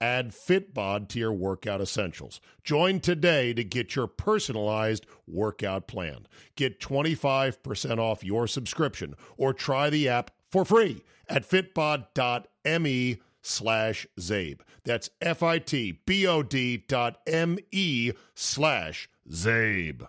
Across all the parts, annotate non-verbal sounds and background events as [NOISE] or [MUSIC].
Add Fitbod to your workout essentials. Join today to get your personalized workout plan. Get 25% off your subscription or try the app for free at fitbod.me slash Zabe. That's F-I-T-B-O-D dot M-E slash Zabe.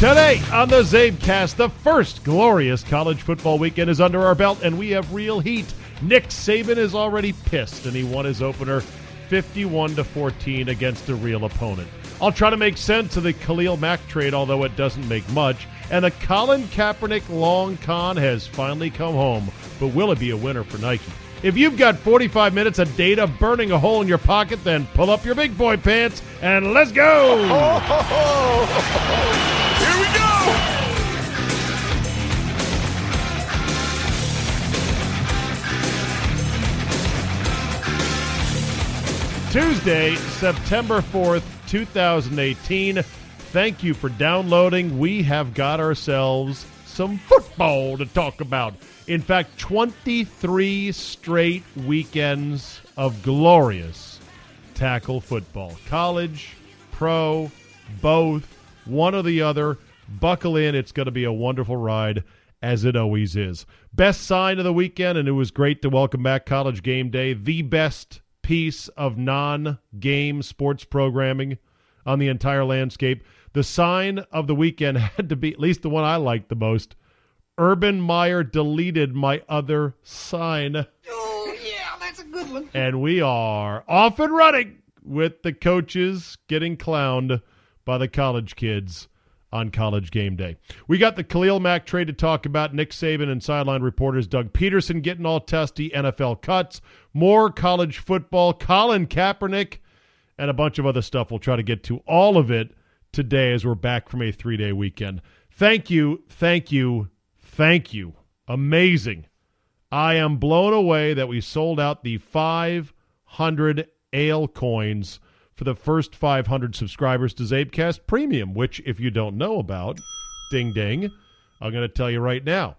Today on the Zabecast, the first glorious college football weekend is under our belt, and we have real heat. Nick Saban is already pissed, and he won his opener 51 to 14 against a real opponent. I'll try to make sense of the Khalil Mack trade, although it doesn't make much. And the Colin Kaepernick long con has finally come home, but will it be a winner for Nike? If you've got 45 minutes of data burning a hole in your pocket, then pull up your big boy pants and let's go! Oh, Here we go! Tuesday, September 4th, 2018. Thank you for downloading. We have got ourselves some football to talk about. In fact, 23 straight weekends of glorious tackle football. College, pro, both, one or the other. Buckle in. It's going to be a wonderful ride, as it always is. Best sign of the weekend, and it was great to welcome back College Game Day, the best piece of non game sports programming on the entire landscape. The sign of the weekend [LAUGHS] had to be, at least the one I liked the most, Urban Meyer deleted my other sign. Oh, yeah, that's a good one. And we are off and running with the coaches getting clowned by the college kids on college game day. We got the Khalil Mack trade to talk about, Nick Saban and sideline reporters Doug Peterson getting all testy, NFL cuts, more college football, Colin Kaepernick, and a bunch of other stuff. We'll try to get to all of it today as we're back from a three day weekend. Thank you, thank you, thank you. Amazing. I am blown away that we sold out the 500 ale coins for the first 500 subscribers to Zabecast Premium, which, if you don't know about, ding ding, I'm going to tell you right now.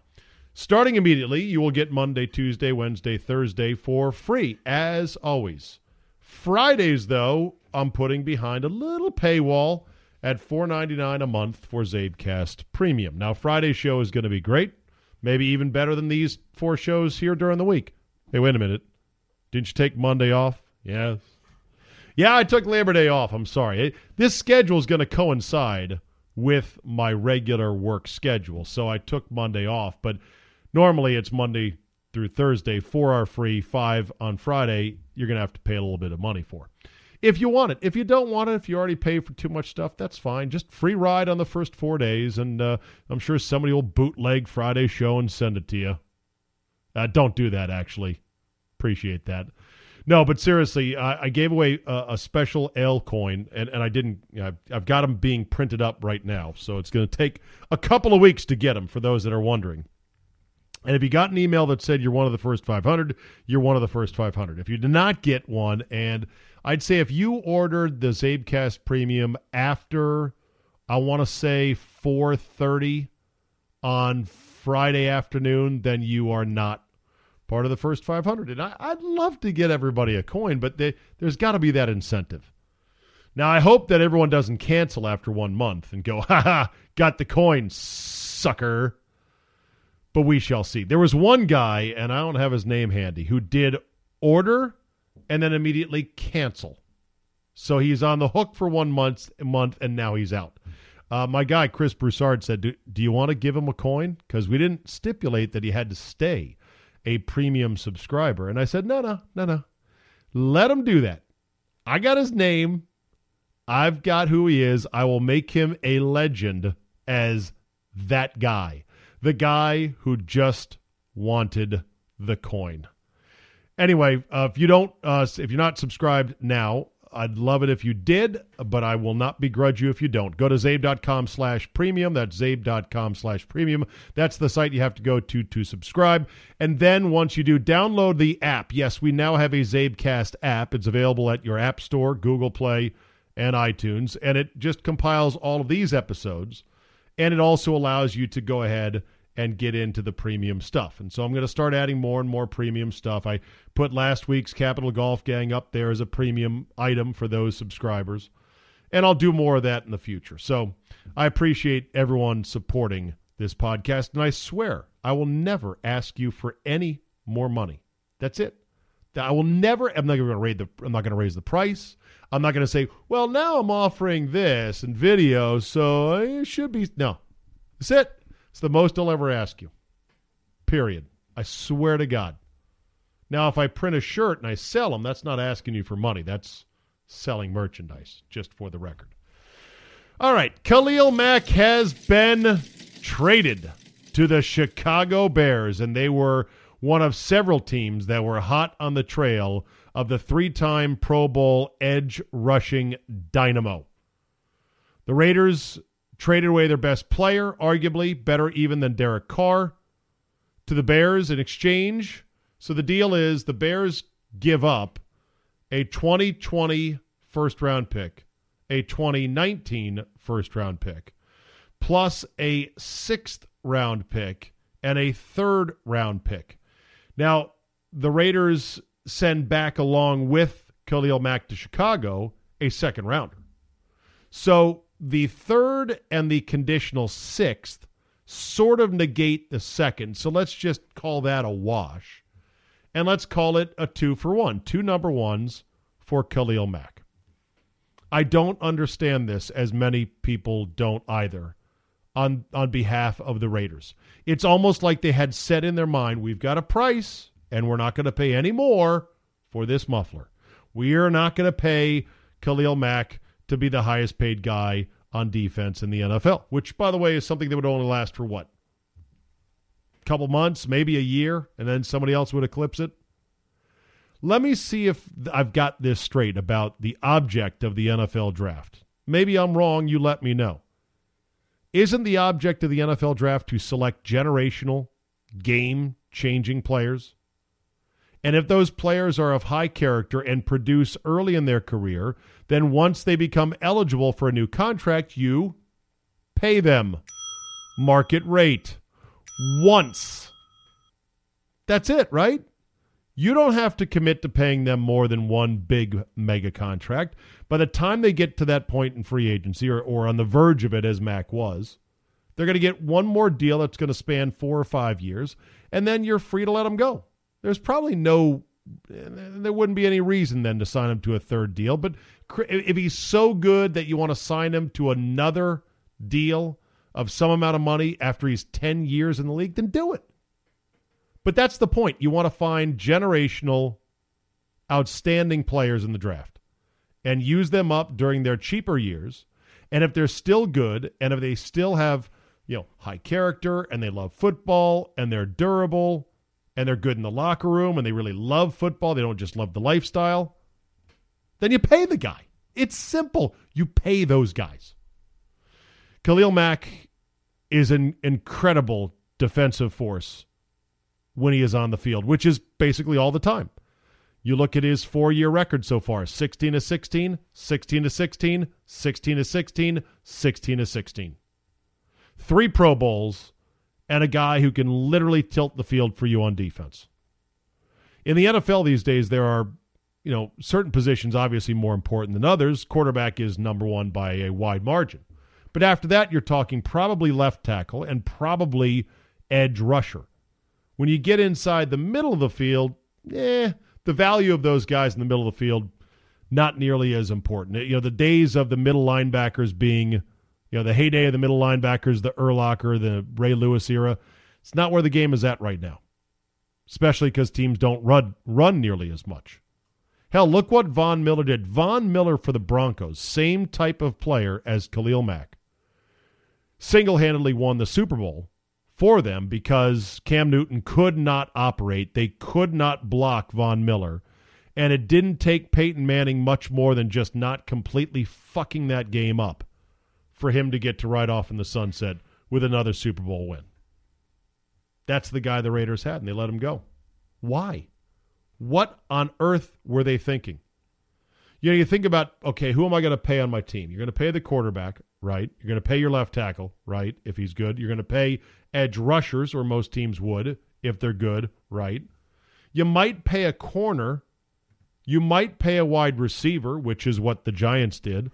Starting immediately, you will get Monday, Tuesday, Wednesday, Thursday for free, as always. Fridays, though, I'm putting behind a little paywall at $4.99 a month for Zabecast Premium. Now, Friday's show is going to be great, maybe even better than these four shows here during the week. Hey, wait a minute. Didn't you take Monday off? Yes. Yeah, I took Labor Day off. I'm sorry. This schedule is going to coincide with my regular work schedule. So I took Monday off, but normally it's Monday through Thursday, four are free, five on Friday. You're going to have to pay a little bit of money for. If you want it. If you don't want it, if you already pay for too much stuff, that's fine. Just free ride on the first four days, and uh, I'm sure somebody will bootleg Friday show and send it to you. Uh, don't do that, actually. Appreciate that. No, but seriously, I, I gave away a, a, special ale coin, and, and I didn't. I've, I've got them being printed up right now, so it's going to take a couple of weeks to get them for those that are wondering. And if you got an email that said you're one of the first 500, you're one of the first 500. If you did not get one, and I'd say if you ordered the Zabecast Premium after, I want to say 4:30 on Friday afternoon, then you are not part of the first 500. And I, would love to get everybody a coin, but they, there's got to be that incentive. Now, I hope that everyone doesn't cancel after one month and go, [LAUGHS] ha ha, got the coin, sucker. But we shall see. There was one guy, and I don't have his name handy, who did order and then immediately cancel. So he's on the hook for one month, month and now he's out. Uh, my guy, Chris Broussard, said, do, do you want to give him a coin? Because we didn't stipulate that he had to stay a premium subscriber. And I said, no, no, no, no. Let him do that. I got his name. I've got who he is. I will make him a legend as that guy, the guy who just wanted the coin. Anyway, uh, if you don't, uh, if you're not subscribed now, I'd love it if you did, but I will not begrudge you if you don't. Go to zabe.com slash premium. That's zabe.com slash premium. That's the site you have to go to to subscribe. And then once you do, download the app. Yes, we now have a Zabecast app. It's available at your App Store, Google Play, and iTunes. And it just compiles all of these episodes. And it also allows you to go ahead and get into the premium stuff. And so I'm going to start adding more and more premium stuff. I put last week's Capital Golf Gang up there as a premium item for those subscribers. And I'll do more of that in the future. So I appreciate everyone supporting this podcast. And I swear I will never ask you for any more money. That's it. I will never. I'm not going to raise the. I'm not going to raise the price. I'm not going to say, well, now I'm offering this and video, so it should be. No, that's it. It's the most I'll ever ask you. Period. I swear to God. Now, if I print a shirt and I sell them, that's not asking you for money. That's selling merchandise, just for the record. All right. Khalil Mack has been traded to the Chicago Bears, and they were one of several teams that were hot on the trail of the three time Pro Bowl edge rushing dynamo. The Raiders traded away their best player, arguably better even than Derek Carr, to the Bears in exchange. So the deal is the Bears give up a 2020 first round pick, a 2019 first round pick, plus a sixth round pick and a third round pick. Now, the Raiders send back along with Khalil Mack to Chicago a second rounder. So the third and the conditional sixth sort of negate the second. So let's just call that a wash. And let's call it a two for one. Two number ones for Khalil Mack. I don't understand this as many people don't either on on behalf of the Raiders. It's almost like they had set in their mind, we've got a price and we're not going to pay any more for this muffler. We are not going to pay Khalil Mack to be the highest paid guy on defense in the NFL, which, by the way, is something that would only last for what? A couple months, maybe a year, and then somebody else would eclipse it. Let me see if I've got this straight about the object of the NFL draft. Maybe I'm wrong, you let me know. Isn't the object of the NFL draft to select generational, game changing players? And if those players are of high character and produce early in their career, then once they become eligible for a new contract, you pay them market rate once. That's it, right? You don't have to commit to paying them more than one big mega contract. By the time they get to that point in free agency or, or on the verge of it, as Mack was, they're going to get one more deal that's going to span four or five years, and then you're free to let them go there's probably no eh, there wouldn't be any reason then to sign them to a third deal. But if he's so good that you want to sign him to another deal of some amount of money after he's 10 years in the league, then do it. But that's the point. You want to find generational, outstanding players in the draft and use them up during their cheaper years. And if they're still good and if they still have, you know, high character and they love football and they're durable and they're good in the locker room and they really love football, they don't just love the lifestyle, then you pay the guy. It's simple. You pay those guys. Khalil Mack is an incredible defensive force when he is on the field, which is basically all the time. You look at his four year record so far 16 to 16, 16 to 16, 16 to 16, 16 to 16. Three Pro Bowls and a guy who can literally tilt the field for you on defense. In the NFL these days, there are, you know, certain positions obviously more important than others. Quarterback is number one by a wide margin. But after that, you're talking probably left tackle and probably edge rusher. When you get inside the middle of the field, eh, the value of those guys in the middle of the field, not nearly as important. You know, the days of the middle linebackers being you know, the heyday of the middle linebackers, the Urlacher, the Ray Lewis era. It's not where the game is at right now, especially because teams don't run run nearly as much. Hell, look what Von Miller did. Von Miller for the Broncos, same type of player as Khalil Mack, single handedly won the Super Bowl for them because Cam Newton could not operate. They could not block Von Miller. And it didn't take Peyton Manning much more than just not completely fucking that game up for him to get to ride off in the sunset with another Super Bowl win. That's the guy the Raiders had, and they let him go. Why? What on earth were they thinking? You know, you think about, okay, who am I going to pay on my team? You're going to pay the quarterback, right? You're going to pay your left tackle, right? If he's good. You're going to pay edge rushers, or most teams would if they're good, right? You might pay a corner. You might pay a wide receiver, which is what the Giants did.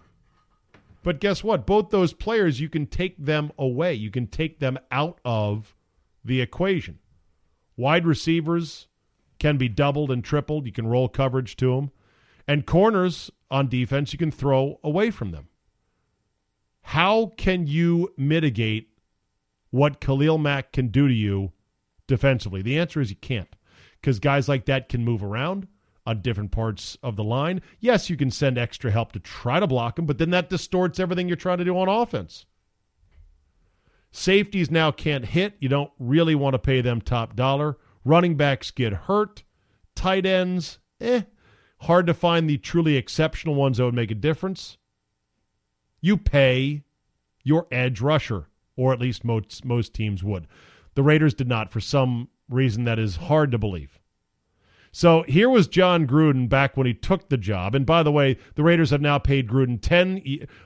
But guess what? Both those players, you can take them away. You can take them out of the equation. Wide receivers, can be doubled and tripled. You can roll coverage to them. And corners on defense, you can throw away from them. How can you mitigate what Khalil Mack can do to you defensively? The answer is you can't because guys like that can move around on different parts of the line. Yes, you can send extra help to try to block them, but then that distorts everything you're trying to do on offense. Safeties now can't hit. You don't really want to pay them top dollar. Running backs get hurt. Tight ends, eh. Hard to find the truly exceptional ones that would make a difference. You pay your edge rusher, or at least most, most teams would. The Raiders did not for some reason that is hard to believe. So here was Jon Gruden back when he took the job. And by the way, the Raiders have now paid Gruden 10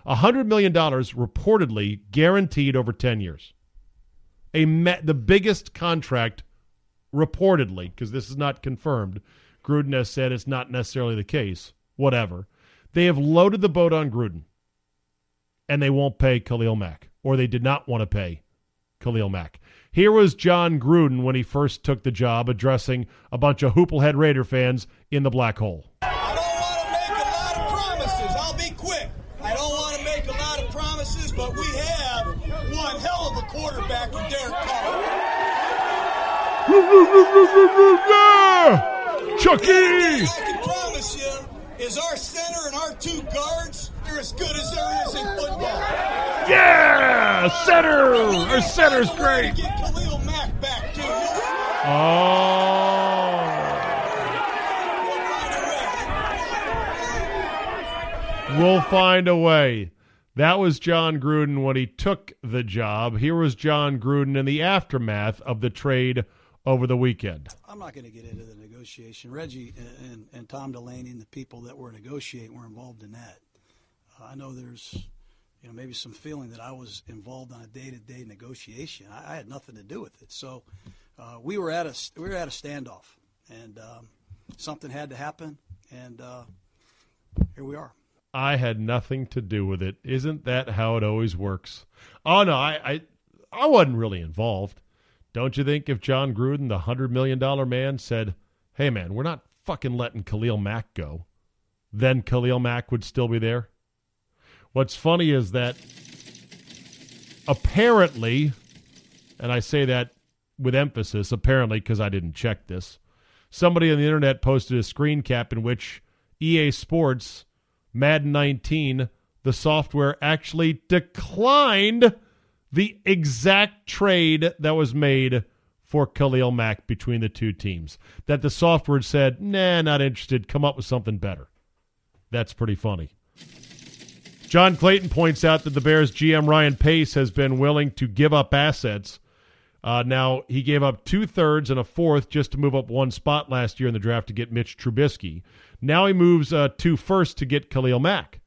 $100 million reportedly guaranteed over 10 years. A the biggest contract reportedly, because this is not confirmed. Gruden has said it's not necessarily the case. Whatever. They have loaded the boat on Gruden, and they won't pay Khalil Mack, or they did not want to pay Khalil Mack. Here was Jon Gruden when he first took the job addressing a bunch of Hooplehead Raider fans in the black hole. I don't want to make a lot of promises. I'll be quick. I don't want to make a lot of promises, but we have one hell of a quarterback in Derek Carr! Chucky! I can promise you is our center and our two guards, they're as good as there is in football. Yeah! Center! Our center's great. Get Khalil Mack back, too. Oh. We'll find a way. That was Jon Gruden when he took the job. Here was Jon Gruden in the aftermath of the trade over the weekend? I'm not going to get into the negotiation. Reggie and, and, and, Tom Delaney and the people that were negotiating were involved in that. Uh, I know there's, you know, maybe some feeling that I was involved on a day-to-day negotiation. I, I had nothing to do with it. So uh, we were at a we were at a standoff, and um, something had to happen, and uh, here we are. I had nothing to do with it. Isn't that how it always works? Oh no, I I, I wasn't really involved. Don't you think if Jon Gruden, the $100 million man, said, hey, man, we're not fucking letting Khalil Mack go, then Khalil Mack would still be there? What's funny is that apparently, and I say that with emphasis, apparently, because I didn't check this, somebody on the internet posted a screen cap in which EA Sports, Madden 19, the software actually declined the exact trade that was made for Khalil Mack between the two teams. That the software said, nah, not interested, come up with something better. That's pretty funny. John Clayton points out that the Bears GM Ryan Pace has been willing to give up assets. Uh, now, he gave up two thirds and a fourth just to move up one spot last year in the draft to get Mitch Trubisky. Now he moves uh, two first to get Khalil Mack.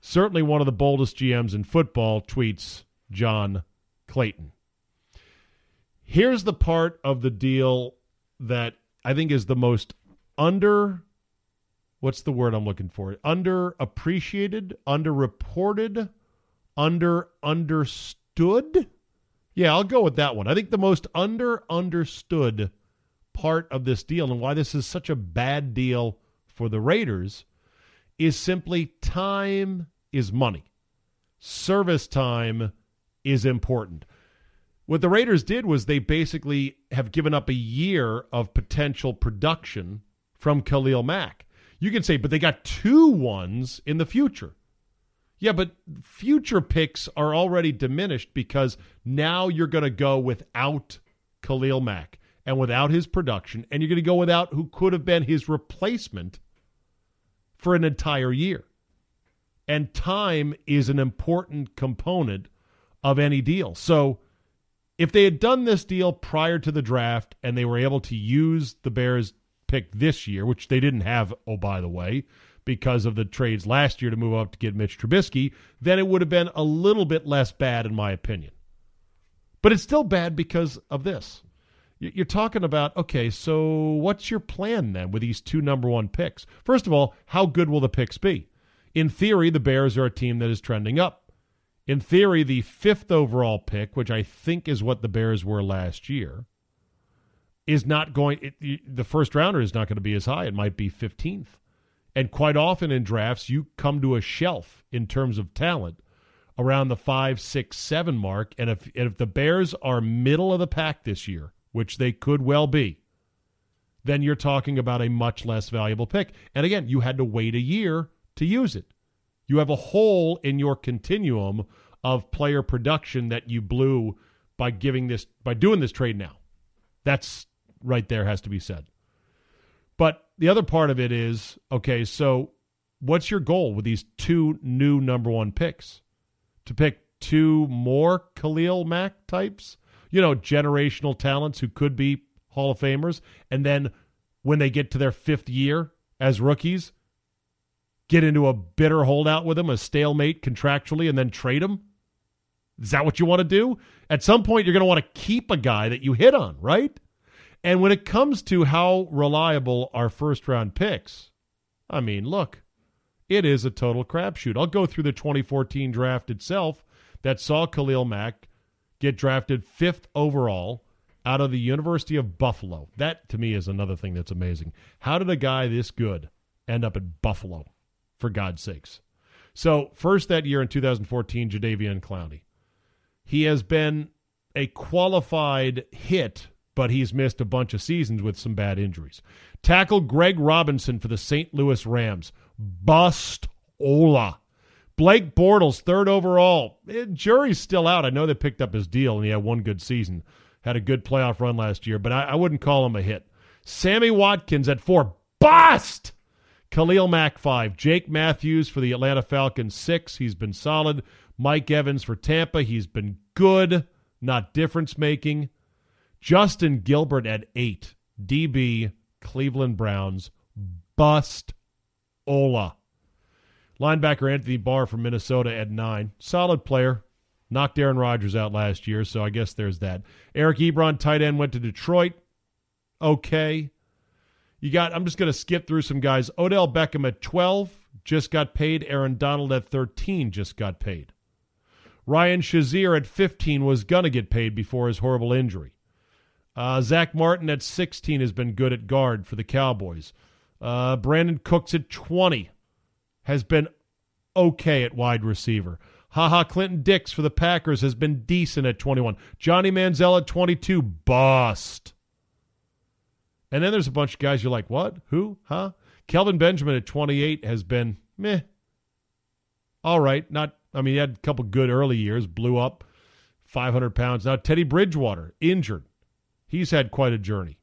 Certainly one of the boldest GMs in football tweets John Clayton. Here's the part of the deal that I think is the most under what's the word I'm looking for? Underappreciated, underreported, under understood. Yeah, I'll go with that one. I think the most under understood part of this deal and why this is such a bad deal for the Raiders is simply time is money. Service time is important. What the Raiders did was they basically have given up a year of potential production from Khalil Mack. You can say, but they got two ones in the future. Yeah, but future picks are already diminished because now you're going to go without Khalil Mack and without his production, and you're going to go without who could have been his replacement for an entire year. And time is an important component of any deal. So if they had done this deal prior to the draft and they were able to use the Bears pick this year, which they didn't have, oh, by the way, because of the trades last year to move up to get Mitch Trubisky, then it would have been a little bit less bad, in my opinion. But it's still bad because of this. You're talking about, okay, so what's your plan then with these two number one picks? First of all, how good will the picks be? In theory, the Bears are a team that is trending up. In theory, the fifth overall pick, which I think is what the Bears were last year, is not going, it, the first rounder is not going to be as high. It might be 15th. And quite often in drafts, you come to a shelf in terms of talent around the five, six, seven mark. And if, and if the Bears are middle of the pack this year, which they could well be, then you're talking about a much less valuable pick. And again, you had to wait a year to use it. You have a hole in your continuum of player production that you blew by giving this by doing this trade now. That's right there has to be said. But the other part of it is, okay, so what's your goal with these two new number 1 picks? To pick two more Khalil Mack types? you know, generational talents who could be Hall of Famers. And then when they get to their fifth year as rookies, get into a bitter holdout with them, a stalemate contractually, and then trade them? Is that what you want to do? At some point, you're going to want to keep a guy that you hit on, right? And when it comes to how reliable our first round picks, I mean, look, it is a total crapshoot. I'll go through the 2014 draft itself that saw Khalil Mack get drafted fifth overall out of the University of Buffalo. That to me is another thing that's amazing. How did a guy this good end up at Buffalo, for God's sakes? So, first that year in 2014, Jadeveon Clowney. He has been a qualified hit, but he's missed a bunch of seasons with some bad injuries. Tackle Greg Robinson for the St. Louis Rams. Bust Ola. Blake Bortles, third overall. Eh, jury's still out. I know they picked up his deal and he had one good season. Had a good playoff run last year, but I, I wouldn't call him a hit. Sammy Watkins at four. Bust! Khalil Mack, five. Jake Matthews for the Atlanta Falcons, six. He's been solid. Mike Evans for Tampa. He's been good, not difference making. Justin Gilbert at eight. DB, Cleveland Browns. Bust. Ola. Linebacker Anthony Barr from Minnesota at nine. Solid player. Knocked Aaron Rodgers out last year, so I guess there's that. Eric Ebron, tight end, went to Detroit. Okay. You got, I'm just going to skip through some guys. Odell Beckham at 12 just got paid. Aaron Donald at 13 just got paid. Ryan Shazier at 15 was going to get paid before his horrible injury. Uh, Zack Martin at 16 has been good at guard for the Cowboys. Uh, Brandin Cooks at 20 has been okay at wide receiver. Ha Ha Clinton-Dix for the Packers has been decent at 21. Johnny Manziel at 22, bust. And then there's a bunch of guys you're like, what? Who? Huh? Kelvin Benjamin at 28 has been meh. All right. Not, I mean, he had a couple good early years, blew up 500 pounds. Now, Teddy Bridgewater, injured. He's had quite a journey.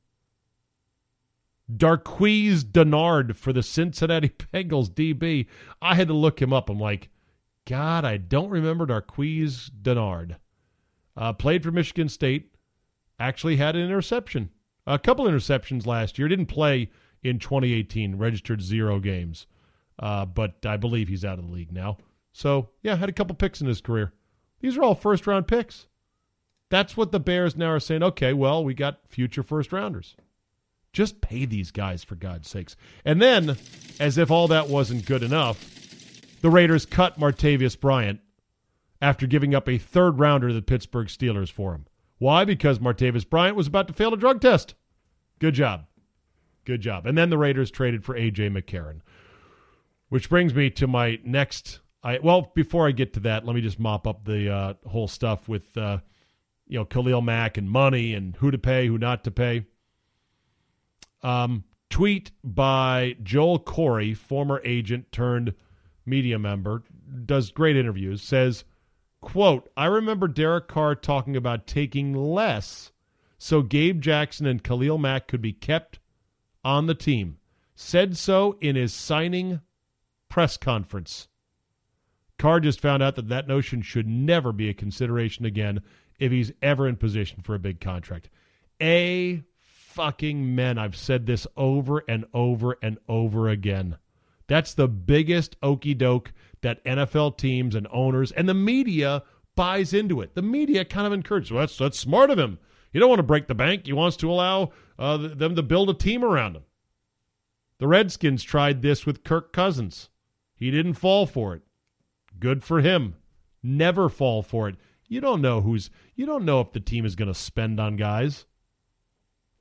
Darqueze Dennard for the Cincinnati [LAUGHS] Bengals DB. I had to look him up. I'm like, God, I don't remember Darqueze Dennard. Uh, played for Michigan State. Actually had an interception. A couple interceptions last year. Didn't play in 2018. Registered zero games. Uh, but I believe he's out of the league now. So, yeah, had a couple picks in his career. These are all first round picks. That's what the Bears now are saying. Okay, well, we got future first rounders. Just pay these guys, for God's sakes. And then, as if all that wasn't good enough, the Raiders cut Martavis Bryant after giving up a third rounder to the Pittsburgh Steelers for him. Why? Because Martavis Bryant was about to fail a drug test. Good job. Good job. And then the Raiders traded for A.J. McCarron, which brings me to my next. I, well, before I get to that, let me just mop up the uh, whole stuff with, uh, you know, Khalil Mack and money and who to pay, who not to pay. Um, tweet by Joel Corry, former agent turned media member, does great interviews, says, quote, I remember Derek Carr talking about taking less so Gabe Jackson and Khalil Mack could be kept on the team. Said so in his signing press conference. Carr just found out that that notion should never be a consideration again if he's ever in position for a big contract. A fucking men. I've said this over and over and over again. That's the biggest okey doke that NFL teams and owners and the media buys into it. The media kind of encourages. Well, that's that's smart of him. You don't want to break the bank. He wants to allow uh, them to build a team around him. The Redskins tried this with Kirk Cousins. He didn't fall for it. Good for him. Never fall for it. You don't know who's you don't know if the team is going to spend on guys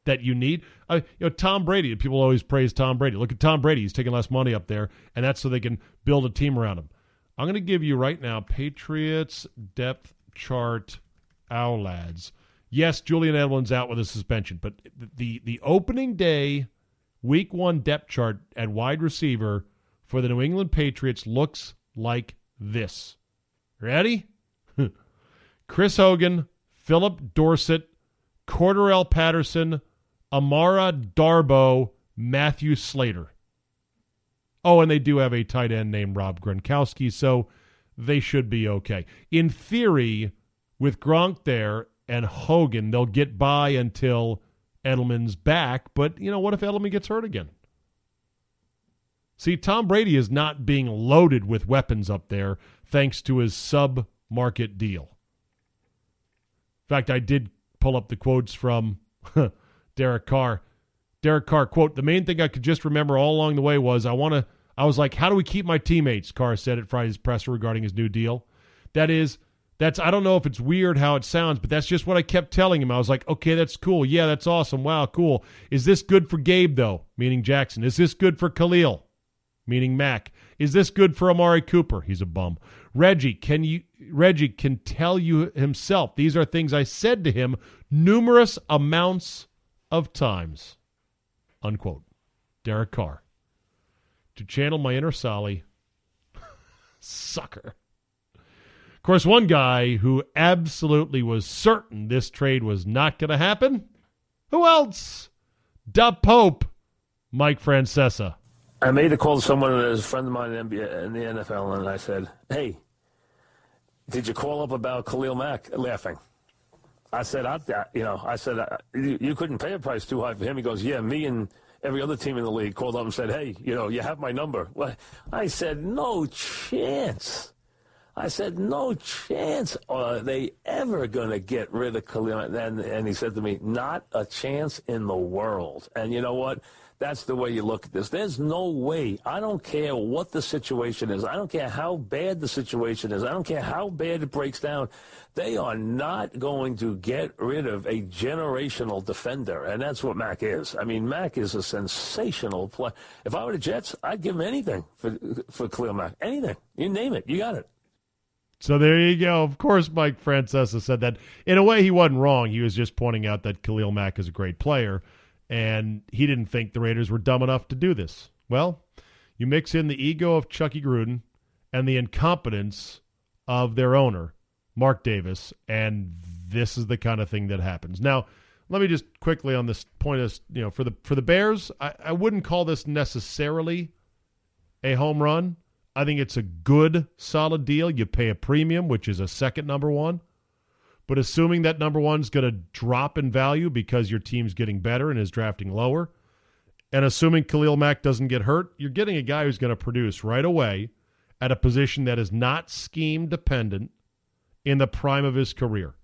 that you need. Uh, you know, Tom Brady. People always praise Tom Brady. Look at Tom Brady. He's taking less money up there, and that's so they can build a team around him. I'm going to give you right now Patriots depth chart. Owl lads. Yes, Julian Edelman's out with a suspension, but the the opening day, week one depth chart at wide receiver for the New England Patriots looks like this. Ready? [LAUGHS] Chris Hogan, Phillip Dorsett, Cordarrelle Patterson, Amara Darboh, Matthew Slater. Oh, and they do have a tight end named Rob Gronkowski, so they should be okay. In theory, with Gronk there and Hogan, they'll get by until Edelman's back. But, you know, what if Edelman gets hurt again? See, Tom Brady is not being loaded with weapons up there thanks to his sub market deal. In fact, I did pull up the quotes from [LAUGHS] Derek Carr. Derek Carr, quote, the main thing I could just remember all along the way was I want to, I was like, how do we keep my teammates? Carr said at Friday's presser regarding his new deal. That is, that's, I don't know if it's weird how it sounds, but that's just what I kept telling him. I was like, okay, that's cool. Yeah, that's awesome. Wow, cool. Is this good for Gabe, though? Meaning Jackson. Is this good for Khalil? Meaning Mack. Is this good for Amari Cooper? He's a bum. Reggie, can you Reggie can tell you himself. These are things I said to him numerous amounts of times. Unquote. Derek Carr. To channel my inner Solly. [LAUGHS] Sucker. Of course, one guy who absolutely was certain this trade was not going to happen. Who else? Da Pope, Mike Francesa. I made a call to someone as a friend of mine in the, NBA, in the NFL, and I said, "Hey, did you call up about Khalil Mack?" Laughing. I said, I, you know, I said, you, you couldn't pay a price too high for him. He goes, yeah, me and every other team in the league called up and said, hey, you know, you have my number. Well, I said, no chance. I said, no chance are they ever going to get rid of Khalil. And, and he said to me, not a chance in the world. And you know what? That's the way you look at this. There's no way. I don't care what the situation is. I don't care how bad the situation is. I don't care how bad it breaks down. They are not going to get rid of a generational defender, and that's what Mack is. I mean, Mack is a sensational player. If I were the Jets, I'd give him anything for for Khalil Mack. Anything. You name it. You got it. So there you go. Of course, Mike Francesa said that. In a way, he wasn't wrong. He was just pointing out that Khalil Mack is a great player and he didn't think the Raiders were dumb enough to do this. Well, you mix in the ego of Chucky Gruden and the incompetence of their owner, Mark Davis, and this is the kind of thing that happens. Now, let me just quickly on this point is you know for the for the Bears, I, I wouldn't call this necessarily a home run. I think it's a good solid deal. You pay a premium, which is a second number one. But assuming that number one's going to drop in value because your team's getting better and is drafting lower, and assuming Khalil Mack doesn't get hurt, you're getting a guy who's going to produce right away at a position that is not scheme dependent in the prime of his career.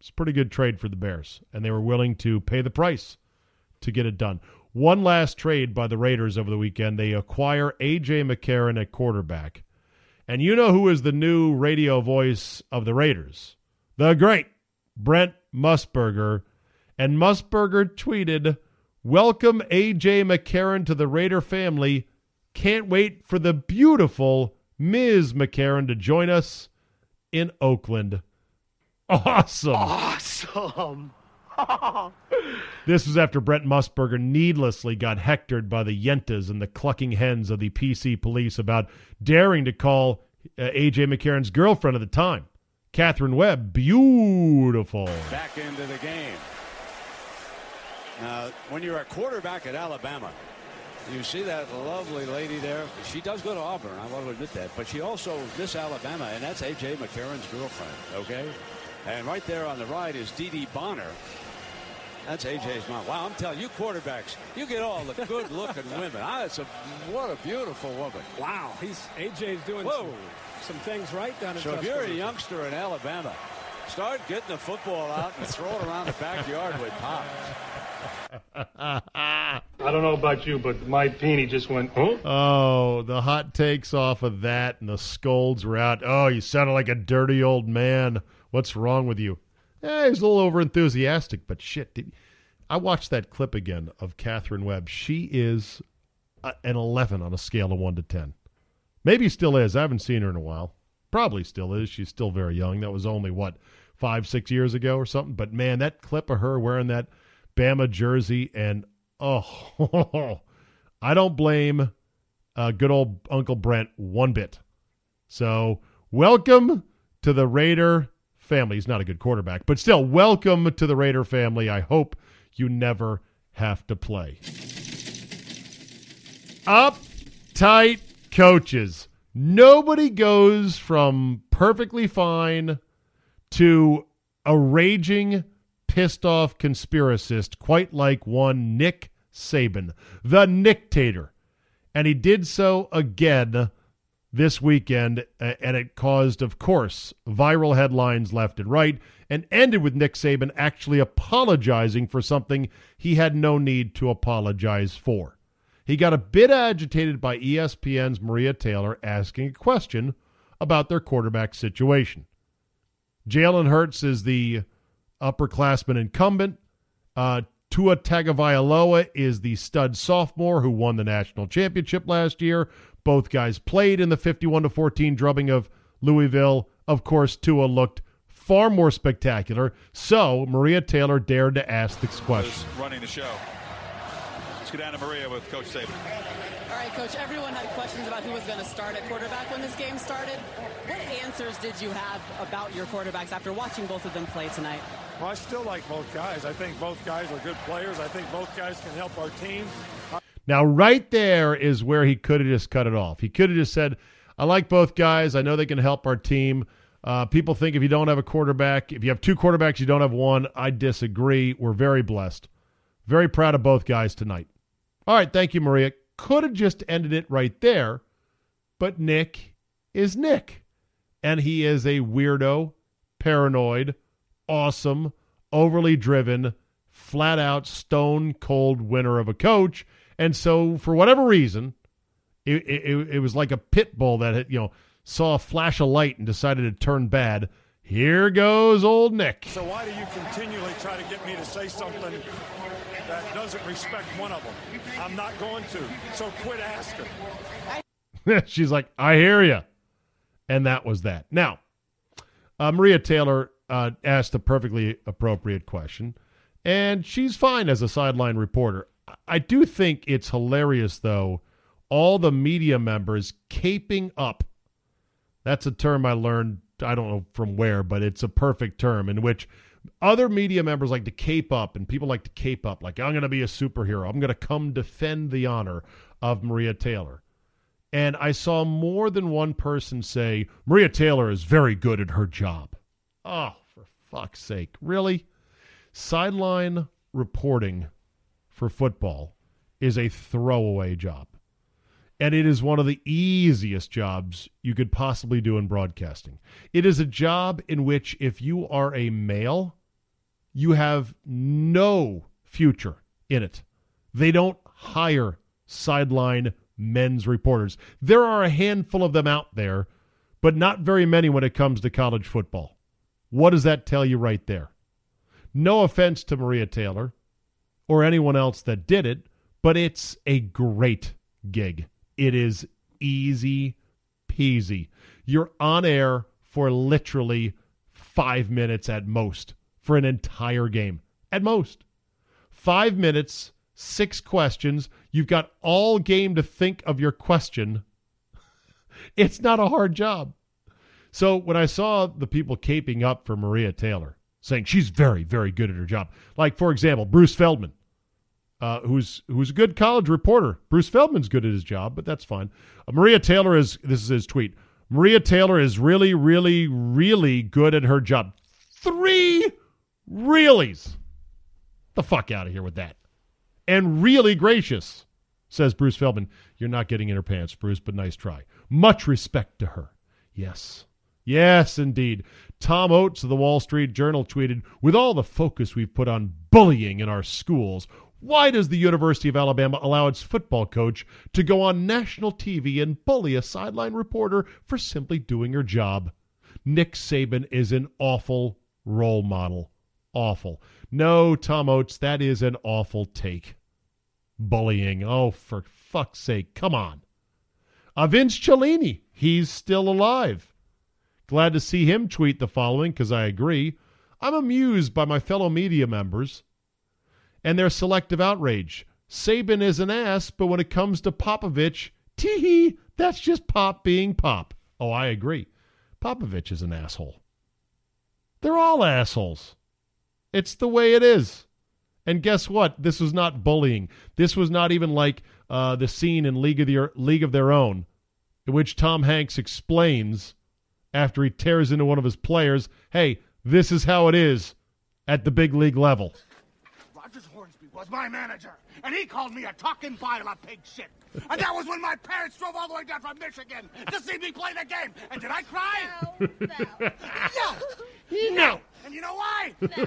It's a pretty good trade for the Bears, and they were willing to pay the price to get it done. One last trade by the Raiders over the weekend. They acquire A.J. McCarron at quarterback. And you know who is the new radio voice of the Raiders? the great Brent Musburger. And Musburger tweeted, Welcome AJ McCarron to the Raider family. Can't wait for the beautiful Ms. McCarron to join us in Oakland. [LAUGHS] Awesome. Awesome. [LAUGHS] This was after Brent Musburger needlessly got hectored by the Yentas and the clucking hens of the PC police about daring to call uh, AJ McCarron's girlfriend at the time, Katherine Webb. Beautiful. back into the game. Now, when you're a quarterback at Alabama, you see that lovely lady there. She does go to Auburn, I want to admit that. But she also Miss Alabama, and that's A.J. McCarron's girlfriend, okay? And right there on the right is Dee Dee Bonner. That's AJ's mom. Wow, I'm telling you, quarterbacks, you get all the good-looking [LAUGHS] women. Ah, it's a what a beautiful woman. Wow. He's AJ's doing Whoa. some, some things right down in So if you're a youngster in Alabama, start getting the football out and throw it around the backyard with pops. I don't know about you, but my peenie just went, huh? Oh, the hot takes off of that and the scolds were out. Oh, you sounded like a dirty old man. What's wrong with you? Eh, he's a little over enthusiastic, but shit. Did, I watched that clip again of Katherine Webb. She is uh, an 11 on a scale of 1 to 10. Maybe still is. I haven't seen her in a while. Probably still is. She's still very young. That was only, what, five, six years ago or something? But man, that clip of her wearing that Bama jersey and, oh, [LAUGHS] I don't blame uh, good old Uncle Brent one bit. So, welcome to the Raider family. He's not a good quarterback, but still, welcome to the Raider family. I hope you never have to play. Uptight coaches. Nobody goes from perfectly fine to a raging, pissed off conspiracist, quite like one Nick Saban, the Nictator. And he did so again this weekend, uh, and it caused, of course, viral headlines left and right, and ended with Nick Saban actually apologizing for something he had no need to apologize for. He got a bit agitated by ESPN's Maria Taylor asking a question about their quarterback situation. Jalen Hurts is the upperclassman incumbent. Uh, Tua Tagovailoa is the stud sophomore who won the national championship last year. Both guys played in the 51 to 14 drubbing of Louisville. Of course, Tua looked far more spectacular. So Maria Taylor dared to ask this question. running the show. Let's get down to Maria with Coach Saban. All right, Coach, everyone had questions about who was going to start at quarterback when this game started. What answers did you have about your quarterbacks after watching both of them play tonight? Well, I still like both guys. I think both guys are good players. I think both guys can help our team. Now, right there is where he could have just cut it off. He could have just said, I like both guys. I know they can help our team. Uh, people think if you don't have a quarterback, if you have two quarterbacks, you don't have one. I disagree. We're very blessed. Very proud of both guys tonight. All right. Thank you, Maria. Could have just ended it right there, but Nick is Nick. And he is a weirdo, paranoid, awesome, overly driven, flat out stone cold winner of a coach. And so, for whatever reason, it, it, it was like a pit bull that had, you know saw a flash of light and decided to turn bad. Here goes old Nick. So why do you continually try to get me to say something that doesn't respect one of them? I'm not going to. So quit asking. [LAUGHS] She's like, I hear you. And that was that. Now, uh, Maria Taylor uh, asked a perfectly appropriate question, and she's fine as a sideline reporter. I do think it's hilarious, though, all the media members caping up. That's a term I learned, I don't know from where, but it's a perfect term in which other media members like to cape up and people like to cape up like i'm going to be a superhero. I'm going to come defend the honor of maria taylor. And i saw more than one person say maria taylor is very good at her job. Oh for fuck's sake. Really? Sideline reporting for football is a throwaway job and it is one of the easiest jobs you could possibly do in broadcasting. It is a job in which, if you are a male, you have no future in it. They don't hire sideline men's reporters. There are a handful of them out there, but not very many when it comes to college football. What does that tell you right there? No offense to Maria Taylor or anyone else that did it, but it's a great gig. It is easy peasy. You're on air for literally five minutes at most for an entire game. at most. Five minutes, six questions. You've got all game to think of your question. [LAUGHS] It's not a hard job. So when I saw the people caping up for Maria Taylor, saying she's very, very good at her job, like for example, Bruce Feldman, uh, who's who's a good college reporter. Bruce Feldman's good at his job, but that's fine. Uh, Maria Taylor is this is his tweet. Maria Taylor is really, really, really good at her job. Three reallys. The fuck out of here with that. And really gracious, says Bruce Feldman. You're not getting in her pants, Bruce, but nice try. Much respect to her. Yes. Yes, indeed. Tom Oates of the Wall Street Journal tweeted With all the focus we've put on bullying in our schools, why does the University of Alabama allow its football coach to go on national TV and bully a sideline reporter for simply doing her job? Nick Saban is an awful role model. Awful. No, Tom Oates, that is an awful take. Bullying. Oh, for fuck's sake. Come on. Uh, Vince Cellini. He's still alive. Glad to see him tweet the following because I agree. I'm amused by my fellow media members and their selective outrage. Saban is an ass, but when it comes to Popovich, tee hee, that's just Pop being Pop. Oh, I agree. Popovich is an asshole. They're all assholes. It's the way it is. And guess what? This was not bullying. This was not even like uh, the scene in League of, the, League of Their Own, in which Tom Hanks explains after he tears into one of his players, hey, this is how it is at the big league level. Rogers Hornsby was my manager, and he called me a talking pile of pig shit. And that was when my parents drove all the way down from Michigan to see me play the game. And did I cry? No, no. [LAUGHS] no. No. And you know why? No.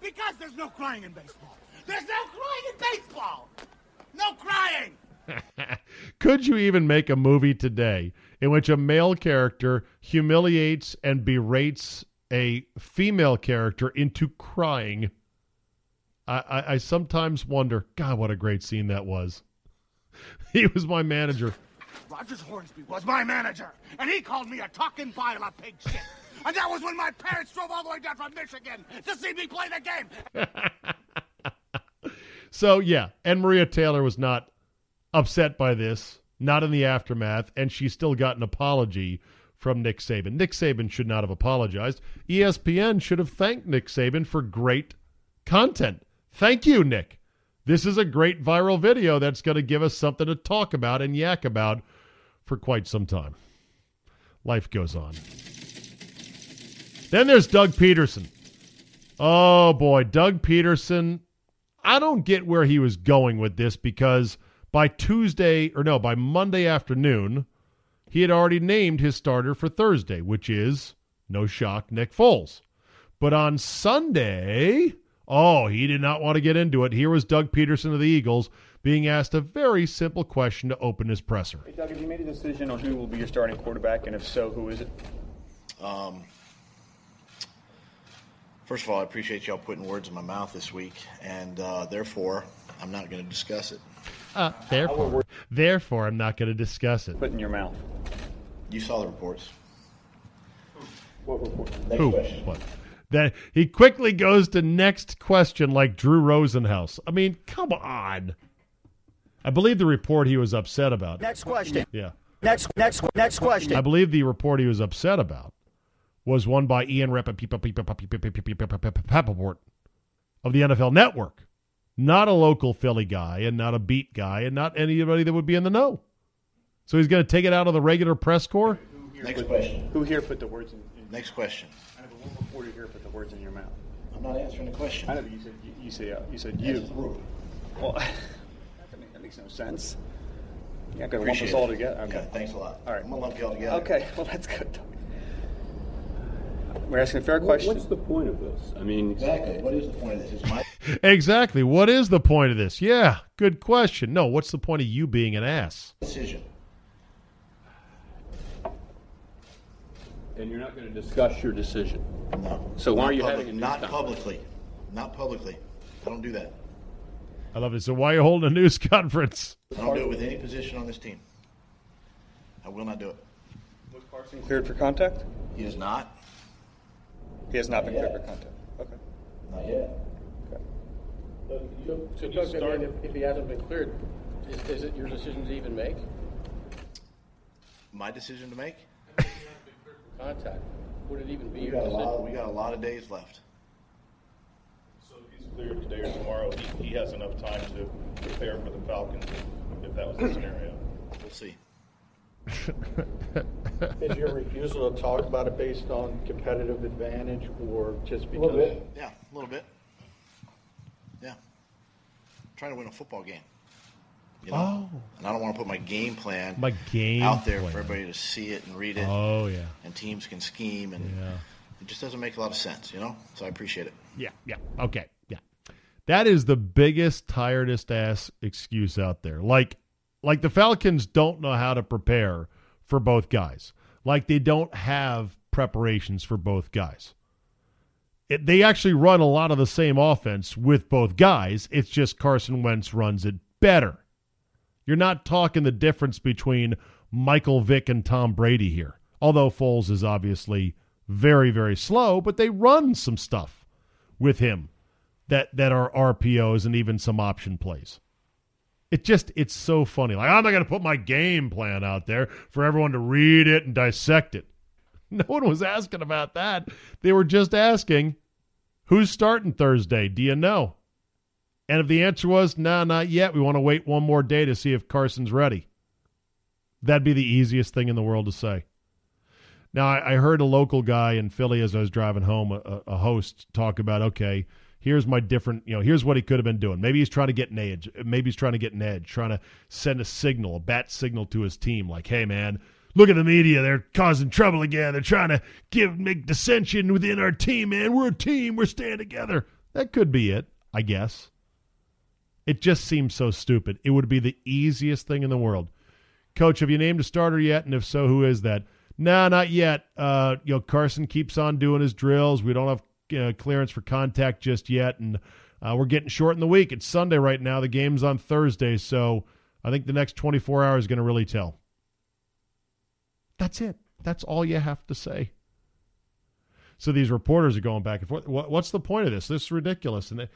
Because there's no crying in baseball. There's no crying in baseball. No crying. [LAUGHS] Could you even make a movie today in which a male character humiliates and berates a female character into crying? I, I, I sometimes wonder, God, what a great scene that was. [LAUGHS] He was my manager. Rogers Hornsby was my manager, and he called me a talking pile of pig shit. And that was when my parents drove all the way down from Michigan to see me play the game. [LAUGHS] so, yeah, and Maria Taylor was not upset by this, not in the aftermath, and she still got an apology from Nick Saban. Nick Saban should not have apologized. ESPN should have thanked Nick Saban for great content. Thank you, Nick. This is a great viral video that's going to give us something to talk about and yak about for quite some time. Life goes on. Then there's Doug Pederson. Oh boy, Doug Pederson. I don't get where he was going with this because by Tuesday, or no, by Monday afternoon, he had already named his starter for Thursday, which is, no shock, Nick Foles. But on Sunday, oh, he did not want to get into it. Here was Doug Pederson of the Eagles being asked a very simple question to open his presser. Hey, Doug, have you made a decision on who will be your starting quarterback, and if so, who is it? Um, first of all, I appreciate y'all putting words in my mouth this week, and uh, therefore, I'm not going to discuss it. Uh, therefore, therefore, I'm not going to discuss it. Put in your mouth. You saw the reports. What report? Next Who? question. What? Then he quickly goes to next question like Drew Rosenhaus. I mean, come on. I believe the report he was upset about. Next question. Yeah. Next, next, next question. I believe the report he was upset about was one by Ian Rapoport of the NFL Network. Not a local Philly guy and not a beat guy and not anybody that would be in the know. So he's going to take it out of the regular press corps? Next question. Who here put the words in? In Next question. I have one you here put the words in your mouth. I'm not answering the question. I know, but you said you, you said uh, you said This you. is rude. Well, [LAUGHS] that, makes, that makes no sense. You're not going to lump us all it. together. Okay. Okay, thanks a lot. All right. I'm going to lump y'all together. Okay. [LAUGHS] Well, that's good. We're asking a fair question. What's the point of this? I mean, Exactly. What is the point of this? It's my [LAUGHS] Exactly. What is the point of this? Yeah, good question. No, what's the point of you being an ass? decision. And you're not going to discuss your decision. No. So why Not are you public- having a news Not conference? publicly. Not publicly. I don't do that. I love it. So why are you holding a news [LAUGHS] conference? I don't do it with any position on this team. I will not do it. Was Carson cleared for contact? He is not. He has not been Not cleared for contact. Okay. Not yet. Okay. So, Coach, I mean, if, if he hasn't been cleared, is, is it your decision to even make My decision to make? Contact? Would it even be We your got a decision? lot. We got a lot of days left. So if he's cleared today or tomorrow, he, he has enough time to prepare for the Falcons if, if that was the scenario. We'll see. [LAUGHS] Is your refusal to talk about it based on competitive advantage or just because? A little bit. Yeah, a little bit. Yeah. trying to win a football game. You know? Oh. And I don't want to put my game plan My game out there plan. for everybody to see it and read it. Oh, yeah. And teams can scheme and Yeah. it just doesn't make a lot of sense, you know? So I appreciate it. Yeah, yeah. Okay, yeah. That is the biggest tiredest ass excuse out there. Like like the Falcons don't know how to prepare for both guys. Like they don't have preparations for both guys. It, they actually run a lot of the same offense with both guys. It's just Carson Wentz runs it better. You're not talking the difference between Michael Vick and Tom Brady here. Although Foles is obviously very, very slow, but they run some stuff with him that that are RPOs and even some option plays. It just it's so funny. Like I'm not going to put my game plan out there for everyone to read it and dissect it. [LAUGHS] No one was asking about that. They were just asking who's starting Thursday? Do you know? And if the answer was no, nah, not yet, we want to wait one more day to see if Carson's ready. That'd be the easiest thing in the world to say. Now, I, I heard a local guy in Philly as I was driving home, a, a host, talk about, okay, here's my different, you know, here's what he could have been doing. Maybe he's trying to get an edge. Maybe he's trying to get an edge, trying to send a signal, a bat signal to his team, like, hey, man, look at the media. They're causing trouble again. They're trying to give make dissension within our team, man. We're a team. We're staying together. That could be it, I guess. It just seems so stupid. It would be the easiest thing in the world. Coach, have you named a starter yet? And if so, who is that? Nah, not yet. Uh, you know, Carson keeps on doing his drills. We don't have uh, clearance for contact just yet, and uh, we're getting short in the week. It's Sunday right now. The game's on Thursday, so I think the next 24 hours is going to really tell. That's it. That's all you have to say. So these reporters are going back and forth. What, what's the point of this? This is ridiculous. And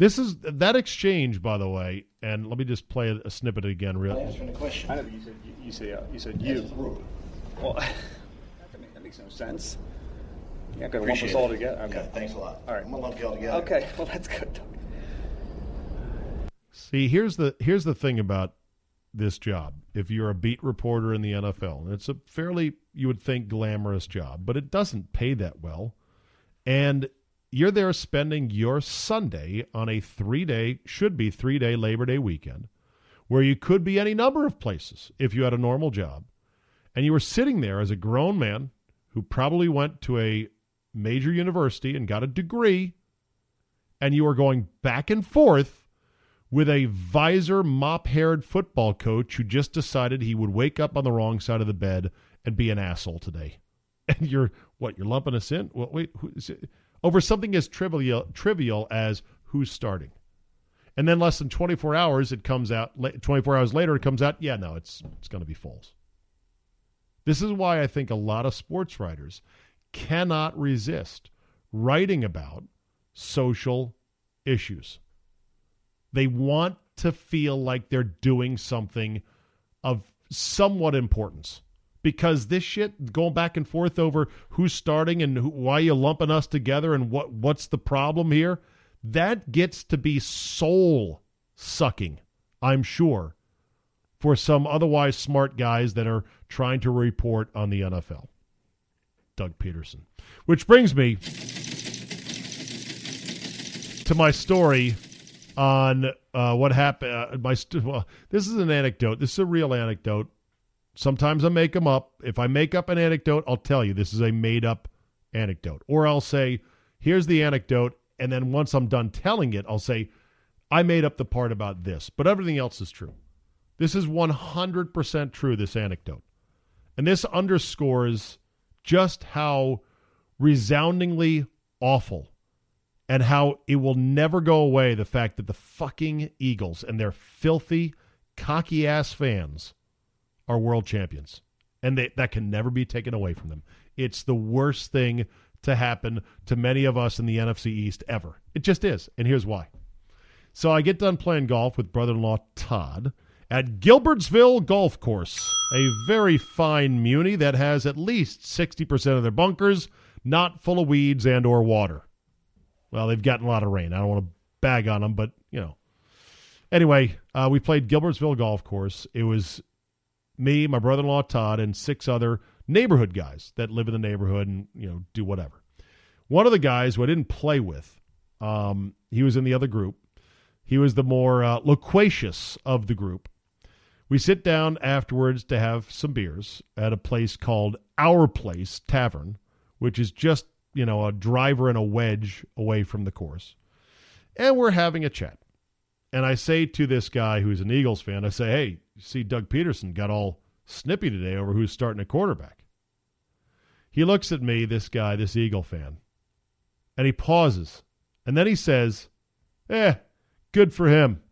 this is that exchange, by the way. And let me just play a, a snippet again. Real. Answering the question. I know, but you said you, you said uh, you said you. Well, [LAUGHS] that, make, that makes no sense. You're not going to lump us all it. together. Okay, thanks a lot. All right, I'm gonna lump you all together. Okay, well that's good. See, here's the here's the thing about this job. If you're a beat reporter in the NFL, and it's a fairly you would think glamorous job, but it doesn't pay that well. And you're there spending your Sunday on a 3-day should be 3-day Labor Day weekend where you could be any number of places if you had a normal job. And you were sitting there as a grown man who probably went to a major university and got a degree and you were going back and forth with a visor, mop haired football coach who just decided he would wake up on the wrong side of the bed and be an asshole today. [LAUGHS] And you're, what, you're lumping us in? Well, wait, who is it? Over something as trivial, trivial as who's starting. And then less than 24 hours, it comes out, 24 hours later, it comes out, yeah, no, it's, it's going to be Foles. This is why I think a lot of sports writers cannot resist writing about social issues. They want to feel like they're doing something of somewhat importance because this shit going back and forth over who's starting and who, why you lumping us together and what what's the problem here that gets to be soul sucking i'm sure for some otherwise smart guys that are trying to report on the NFL Doug Pederson which brings me to my story on uh, what happened. Uh, my st- well, this is an anecdote. This is a real anecdote. Sometimes I make them up. If I make up an anecdote, I'll tell you this is a made up anecdote, or I'll say, "Here's the anecdote," and then once I'm done telling it, I'll say, "I made up the part about this," but everything else is true. This is 100% true. This anecdote, and this underscores just how resoundingly awful and how it will never go away the fact that the fucking Eagles and their filthy, cocky ass fans are world champions. And they, that can never be taken away from them. It's the worst thing to happen to many of us in the NFC East ever. It just is. And here's why. So I get done playing golf with brother-in-law Todd at Gilbertsville Golf Course, a very fine muni that has at least 60% of their bunkers not full of weeds and or water. Well, they've gotten a lot of rain. I don't want to bag on them, but you know. Anyway, uh, we played Gilbertsville Golf Course. It was me, my brother-in-law Todd, and six other neighborhood guys that live in the neighborhood and you know do whatever. One of the guys who I didn't play with, um, he was in the other group. He was the more uh, loquacious of the group. We sit down afterwards to have some beers at a place called Our Place Tavern, which is just you know a driver and a wedge away from the course, and we're having a chat. And I say to this guy who's an Eagles fan, I say, "Hey, you see, Doug Pederson got all snippy today over who's starting a quarterback." He looks at me, this guy, this Eagle fan, and he pauses, and then he says, "Eh, good for him."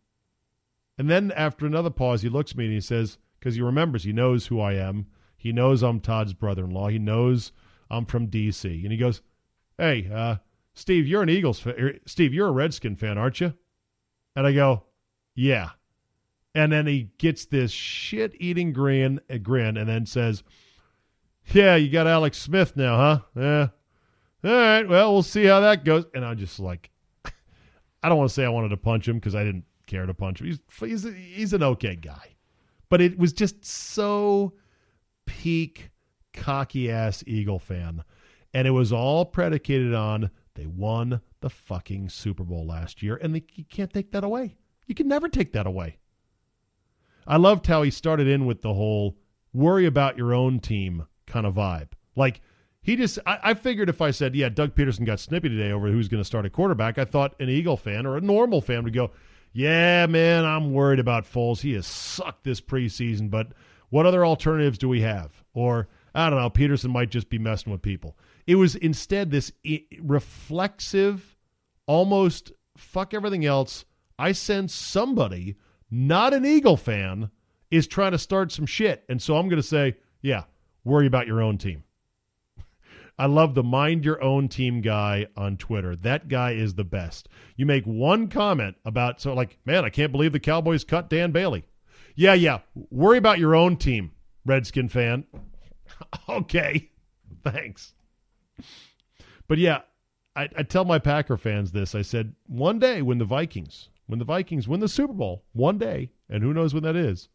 And then after another pause, he looks at me and he says, because he remembers, he knows who I am. He knows I'm Todd's brother-in-law. He knows I'm from D.C. And he goes, "Hey, uh, Steve, you're an Eagles fan. Steve, you're a Redskin fan, aren't you?" And I go, "Yeah." And then he gets this shit-eating grin, a grin, and then says, "Yeah, you got Alex Smith now, huh? Yeah. All right. Well, we'll see how that goes." And I'm just like, [LAUGHS] I don't want to say I wanted to punch him because I didn't care to punch him. He's he's he's an okay guy, but it was just so peak cocky ass Eagle fan, and it was all predicated on they won the fucking Super Bowl last year, and you can't take that away. You can never take that away. I loved how he started in with the whole worry about your own team kind of vibe. Like he just, I, I figured if I said, yeah, Doug Pederson got snippy today over who's going to start a quarterback, I thought an Eagle fan or a normal fan would go, yeah, man, I'm worried about Foles. He has sucked this preseason, but what other alternatives do we have? Or, I don't know, Pederson might just be messing with people. It was instead this reflexive, almost fuck everything else. I sense somebody, not an Eagle fan, is trying to start some shit. And so I'm going to say, yeah, worry about your own team. [LAUGHS] I love the mind your own team guy on Twitter. That guy is the best. You make one comment about, so like, man, I can't believe the Cowboys cut Dan Bailey. Yeah, yeah. Worry about your own team, Redskin fan. [LAUGHS] okay. Thanks. But yeah, I, I tell my Packer fans this. I said, one day when the Vikings, when the Vikings win the Super Bowl, one day, and who knows when that is,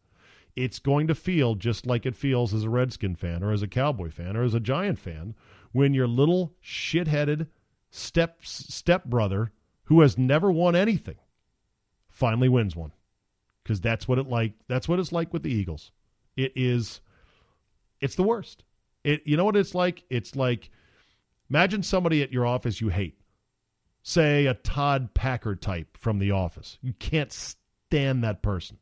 it's going to feel just like it feels as a Redskin fan or as a Cowboy fan or as a Giant fan when your little shit-headed step stepbrother who has never won anything finally wins one. Cuz that's what it like that's what it's like with the Eagles. It is it's the worst. It you know what it's like? It's like imagine somebody at your office you hate. Say a Todd Packer type from the office. You can't stand that person.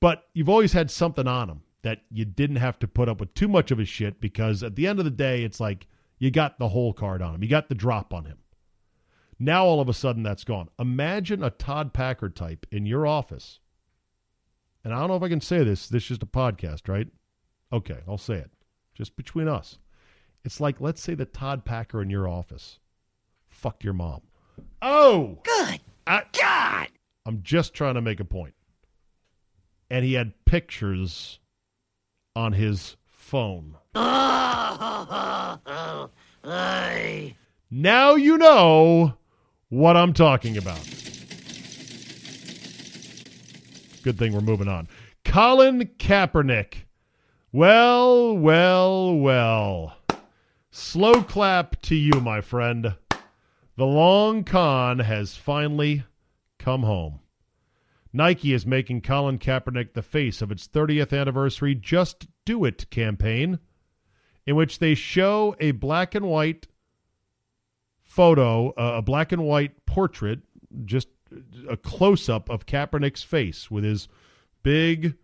But you've always had something on him that you didn't have to put up with too much of his shit because at the end of the day, it's like you got the whole card on him. You got the drop on him. Now all of a sudden that's gone. Imagine a Todd Packer type in your office. And I don't know if I can say this. This is just a podcast, right? Okay, I'll say it. Just between us. It's like, let's say the Todd Packer in your office. Fuck your mom. Oh! Good I, God! I'm just trying to make a point. And he had pictures on his phone. [LAUGHS] Now you know what I'm talking about. Good thing we're moving on. Colin Kaepernick. Well, well, well. Slow clap to you, my friend. The long con has finally come home. Nike is making Colin Kaepernick the face of its 30th anniversary Just Do It campaign, in which they show a black and white photo, a black and white portrait, just a close up of Kaepernick's face with his big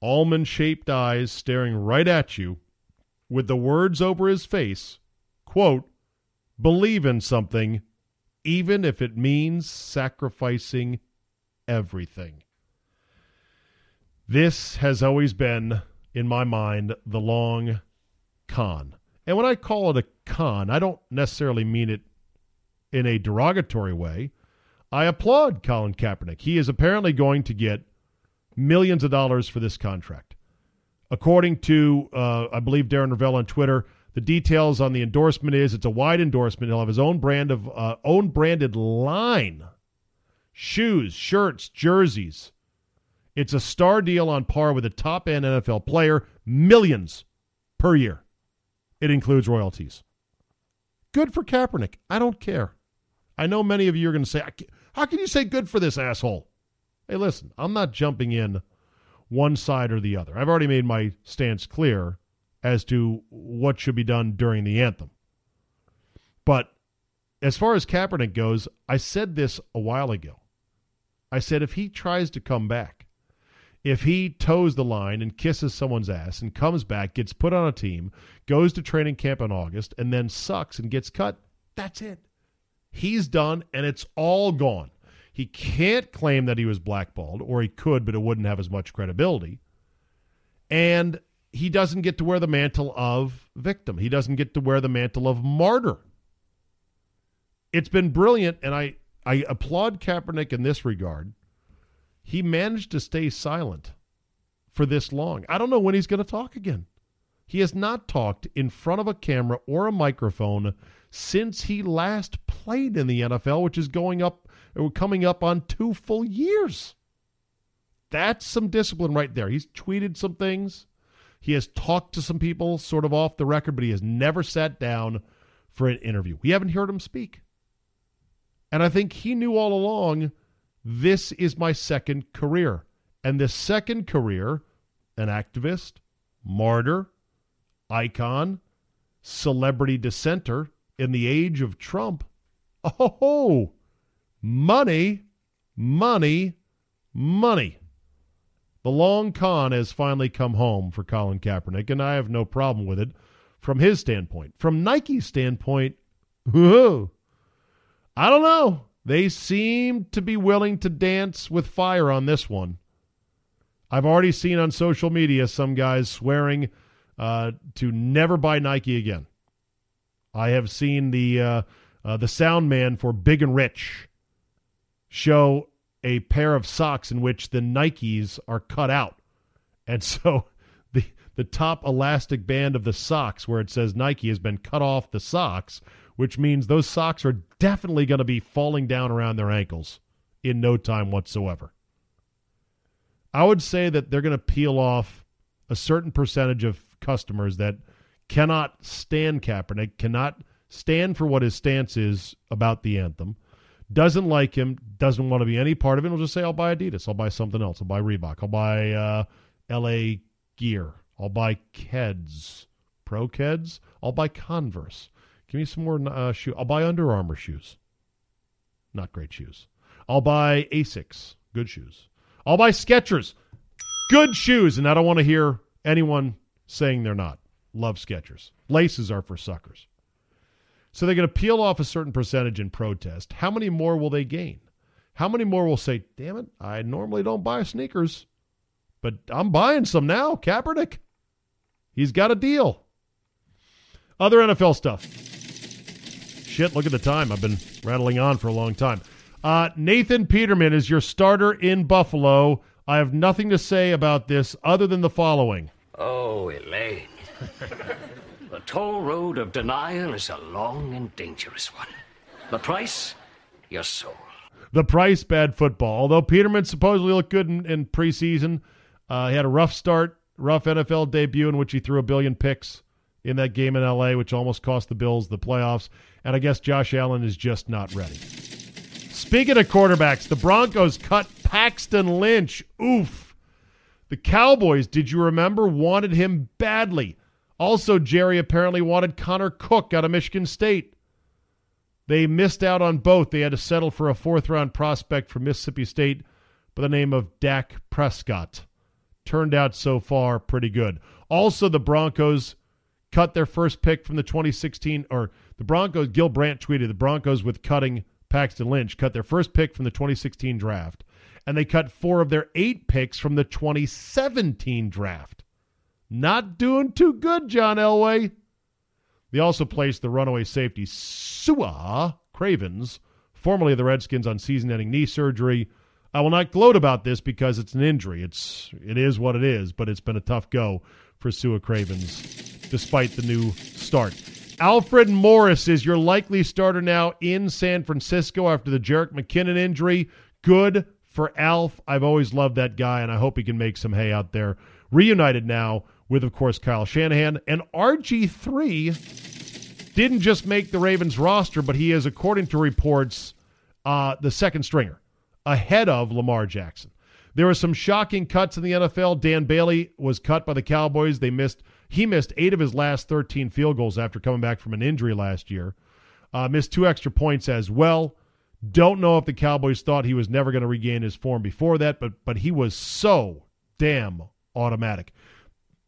almond shaped eyes staring right at you with the words over his face quote, believe in something, even if it means sacrificing everything. This has always been, in my mind, the long con. And when I call it a con, I don't necessarily mean it in a derogatory way. I applaud Colin Kaepernick. He is apparently going to get millions of dollars for this contract. According to, uh, I believe, Darren Rovell on Twitter, the details on the endorsement is it's a wide endorsement. He'll have his own brand of uh, own branded line, shoes, shirts, jerseys. It's a star deal on par with a top end NFL player, millions per year. It includes royalties. Good for Kaepernick. I don't care. I know many of you are going to say, how can you say good for this asshole? Hey, listen, I'm not jumping in one side or the other. I've already made my stance clear as to what should be done during the anthem. But as far as Kaepernick goes, I said this a while ago. I said if he tries to come back, if he toes the line and kisses someone's ass and comes back, gets put on a team, goes to training camp in August, and then sucks and gets cut, that's it. He's done, and it's all gone. He can't claim that he was blackballed, or he could, but it wouldn't have as much credibility. And he doesn't get to wear the mantle of victim. He doesn't get to wear the mantle of martyr. It's been brilliant, and I, I applaud Kaepernick in this regard. He managed to stay silent for this long. I don't know when he's going to talk again. He has not talked in front of a camera or a microphone since he last played in the NFL, which is going up coming up on two full years. That's some discipline right there. He's tweeted some things. He has talked to some people sort of off the record, but he has never sat down for an interview. We haven't heard him speak. And I think he knew all along this is my second career. And this second career, an activist, martyr, icon, celebrity dissenter in the age of Trump. Oh, money, money, money. The long con has finally come home for Colin Kaepernick, and I have no problem with it from his standpoint. From Nike's standpoint, whoa, I don't know. They seem to be willing to dance with fire on this one. I've already seen on social media some guys swearing uh, to never buy Nike again. I have seen the uh, uh, the sound man for Big and Rich show a pair of socks in which the Nikes are cut out, and [LAUGHS] so the the top elastic band of the socks where it says Nike has been cut off the socks, which means those socks are definitely going to be falling down around their ankles in no time whatsoever. I would say that they're going to peel off a certain percentage of customers that cannot stand Kaepernick, cannot stand for what his stance is about the anthem, doesn't like him, doesn't want to be any part of it. He'll just say, I'll buy Adidas. I'll buy something else. I'll buy Reebok. I'll buy uh, LA Gear. I'll buy Keds. Pro Keds. I'll buy Converse. Give me some more uh. I'll buy Under Armour shoes. Not great shoes. I'll buy Asics. Good shoes. I'll buy Skechers. Good shoes. And I don't want to hear anyone saying they're not. Love Skechers. Laces are for suckers. So they're going to peel off a certain percentage in protest. How many more will they gain? How many more will say, damn it, I normally don't buy sneakers, but I'm buying some now. Kaepernick. He's got a deal. Other NFL stuff. Shit, look at the time. I've been rattling on for a long time. Uh, Nathan Peterman is your starter in Buffalo. I have nothing to say about this other than the following. Oh, Elaine. [LAUGHS] the toll road of denial is a long and dangerous one. The price? Your soul. The price, bad football. Although Peterman supposedly looked good in, in preseason, uh, he had a rough start, rough NFL debut in which he threw a billion picks in that game in LA, which almost cost the Bills the playoffs. And I guess Josh Allen is just not ready. Speaking of quarterbacks, the Broncos cut Paxton Lynch. Oof. The Cowboys, did you remember, wanted him badly. Also, Jerry apparently wanted Connor Cook out of Michigan State. They missed out on both. They had to settle for a fourth round prospect from Mississippi State by the name of Dak Prescott. Turned out so far pretty good. Also, the Broncos cut their first pick from the 2016, or the Broncos, Gil Brandt tweeted the Broncos with cutting Paxton Lynch, cut their first pick from the 2016 draft, and they cut four of their eight picks from the 2017 draft. Not doing too good, John Elway. They also placed the runaway safety Sua Cravens formerly of the Redskins, on season-ending knee surgery. I will not gloat about this because it's an injury. It's it is what it is, but it's been a tough go for Sua Cravens, despite the new start. Alfred Morris is your likely starter now in San Francisco after the Jerick McKinnon injury. Good for Alf. I've always loved that guy, and I hope he can make some hay out there. Reunited now with, of course, Kyle Shanahan. And RG3 didn't just make the Ravens roster, but he is, according to reports, uh, the second stringer ahead of Lamar Jackson. There were some shocking cuts in the NFL. Dan Bailey was cut by the Cowboys. They missed he missed eight of his last 13 field goals after coming back from an injury last year. Uh, missed two extra points as well. Don't know if the Cowboys thought he was never going to regain his form before that, but but he was so damn automatic.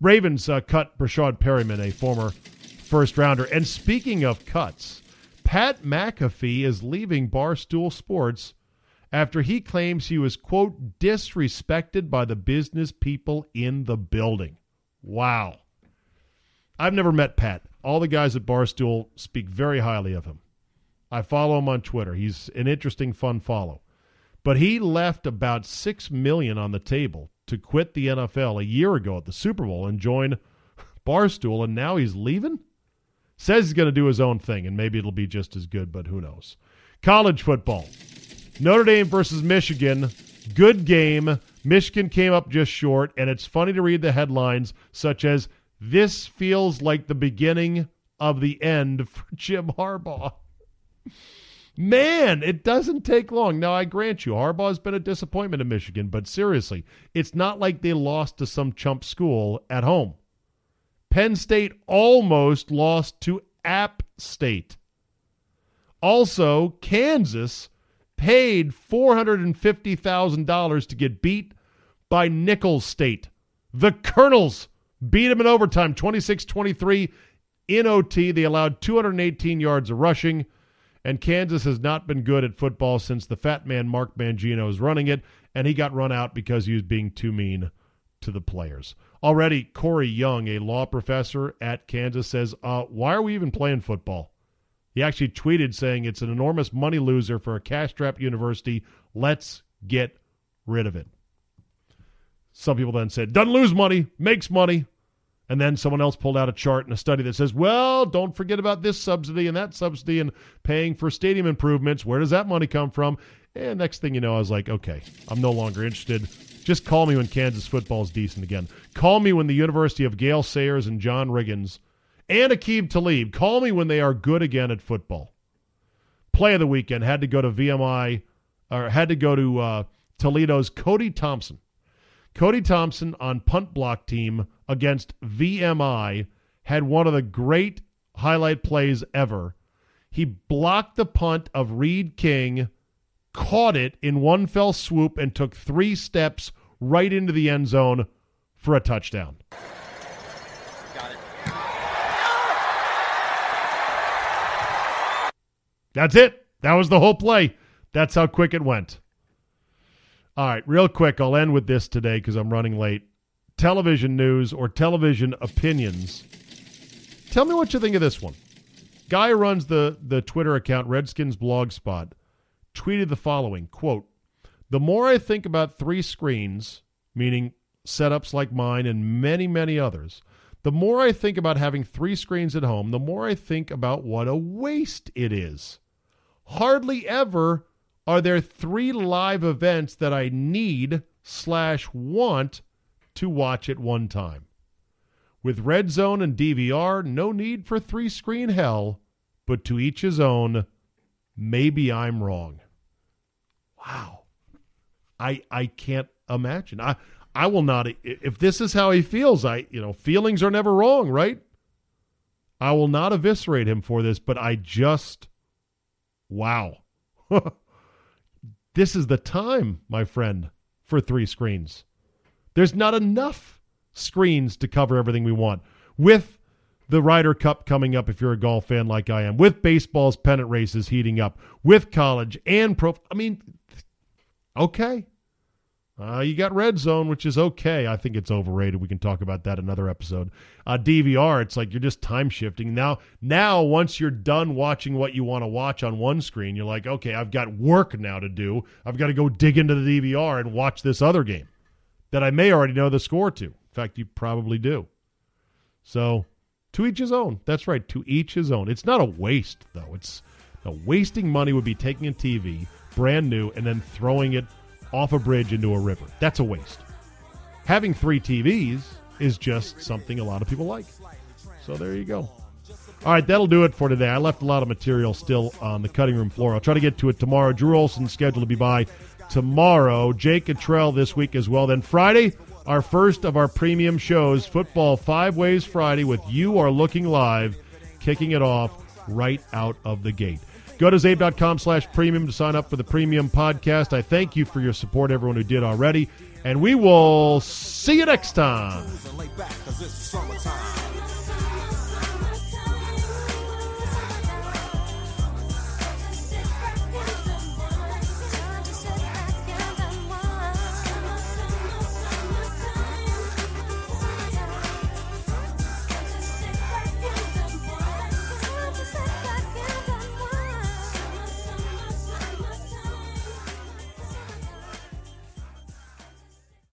Ravens uh, cut Breshad Perriman, a former first rounder. And speaking of cuts, Pat McAfee is leaving Barstool Sports after he claims he was, quote, disrespected by the business people in the building. Wow. I've never met Pat. All the guys at Barstool speak very highly of him. I follow him on Twitter. He's an interesting, fun follow. But he left about six million on the table to quit the NFL a year ago at the Super Bowl and join Barstool, and now he's leaving? Says he's going to do his own thing, and maybe it'll be just as good, but who knows? College football. Notre Dame versus Michigan. Good game. Michigan came up just short, and it's funny to read the headlines such as This feels like the beginning of the end for Jim Harbaugh. [LAUGHS] Man, it doesn't take long. Now, I grant you, Harbaugh's been a disappointment in Michigan, but seriously, it's not like they lost to some chump school at home. Penn State almost lost to App State. Also, Kansas paid $450,000 to get beat by Nicholls State. The Colonels beat them in overtime 26 23 in OT. They allowed 218 yards of rushing, and Kansas has not been good at football since the fat man Mark Mangino is running it, and he got run out because he was being too mean to the players. Already, Corey Yung, a law professor at Kansas, says, uh, Why are we even playing football? He actually tweeted saying it's an enormous money loser for a cash strapped university. Let's get rid of it. Some people then said, doesn't lose money, makes money. And then someone else pulled out a chart and a study that says, well, don't forget about this subsidy and that subsidy and paying for stadium improvements. Where does that money come from? And next thing you know, I was like, okay, I'm no longer interested. Just call me when Kansas football is decent again. Call me when the University of Gale Sayers and John Riggins and Aqib Talib call me when they are good again at football. Play of the weekend had to go to VMI, or had to go to uh, Toledo's Cody Thompson. Cody Thompson on punt block team against VMI had one of the great highlight plays ever. He blocked the punt of Reed King, caught it in one fell swoop, and took three steps right into the end zone for a touchdown. That's it. That was the whole play. That's how quick it went. All right, real quick, I'll end with this today because I'm running late. Television news or television opinions. Tell me what you think of this one. Guy runs the, the Twitter account Redskins Blogspot tweeted the following quote, The more I think about three screens, meaning setups like mine and many, many others, the more I think about having three screens at home, the more I think about what a waste it is. Hardly ever are there three live events that I need slash want to watch at one time. With Red Zone and DVR, no need for three screen hell, but to each his own. Maybe I'm wrong. Wow. I I can't imagine. I I will not if this is how he feels, I you know, feelings are never wrong, right? I will not eviscerate him for this, but I just wow. [LAUGHS] this is the time, my friend, for three screens. There's not enough screens to cover everything we want. With the Ryder Cup coming up, if you're a golf fan like I am, with baseball's pennant races heating up, with college and pro. I mean, okay. Uh, you got Red Zone, which is okay. I think it's overrated. We can talk about that another episode. Uh, DVR, it's like you're just time shifting. Now, now once you're done watching what you want to watch on one screen, you're like, okay, I've got work now to do. I've got to go dig into the DVR and watch this other game that I may already know the score to. In fact, you probably do. So, to each his own. That's right, to each his own. It's not a waste, though. It's now, wasting money would be taking a TV, brand new, and then throwing it off a bridge into a river. That's a waste. Having three TVs is just something a lot of people like. So there you go. All right, that'll do it for today. I left a lot of material still on the cutting room floor. I'll try to get to it tomorrow. Drew Olson's scheduled to be by tomorrow. Jake Cottrell this week as well. Then Friday, our first of our premium shows, Football Five Ways Friday with You Are Looking Live, kicking it off right out of the gate. Go to czabe.com slash premium to sign up for the premium podcast. I thank you for your support, everyone who did already. And we will see you next time.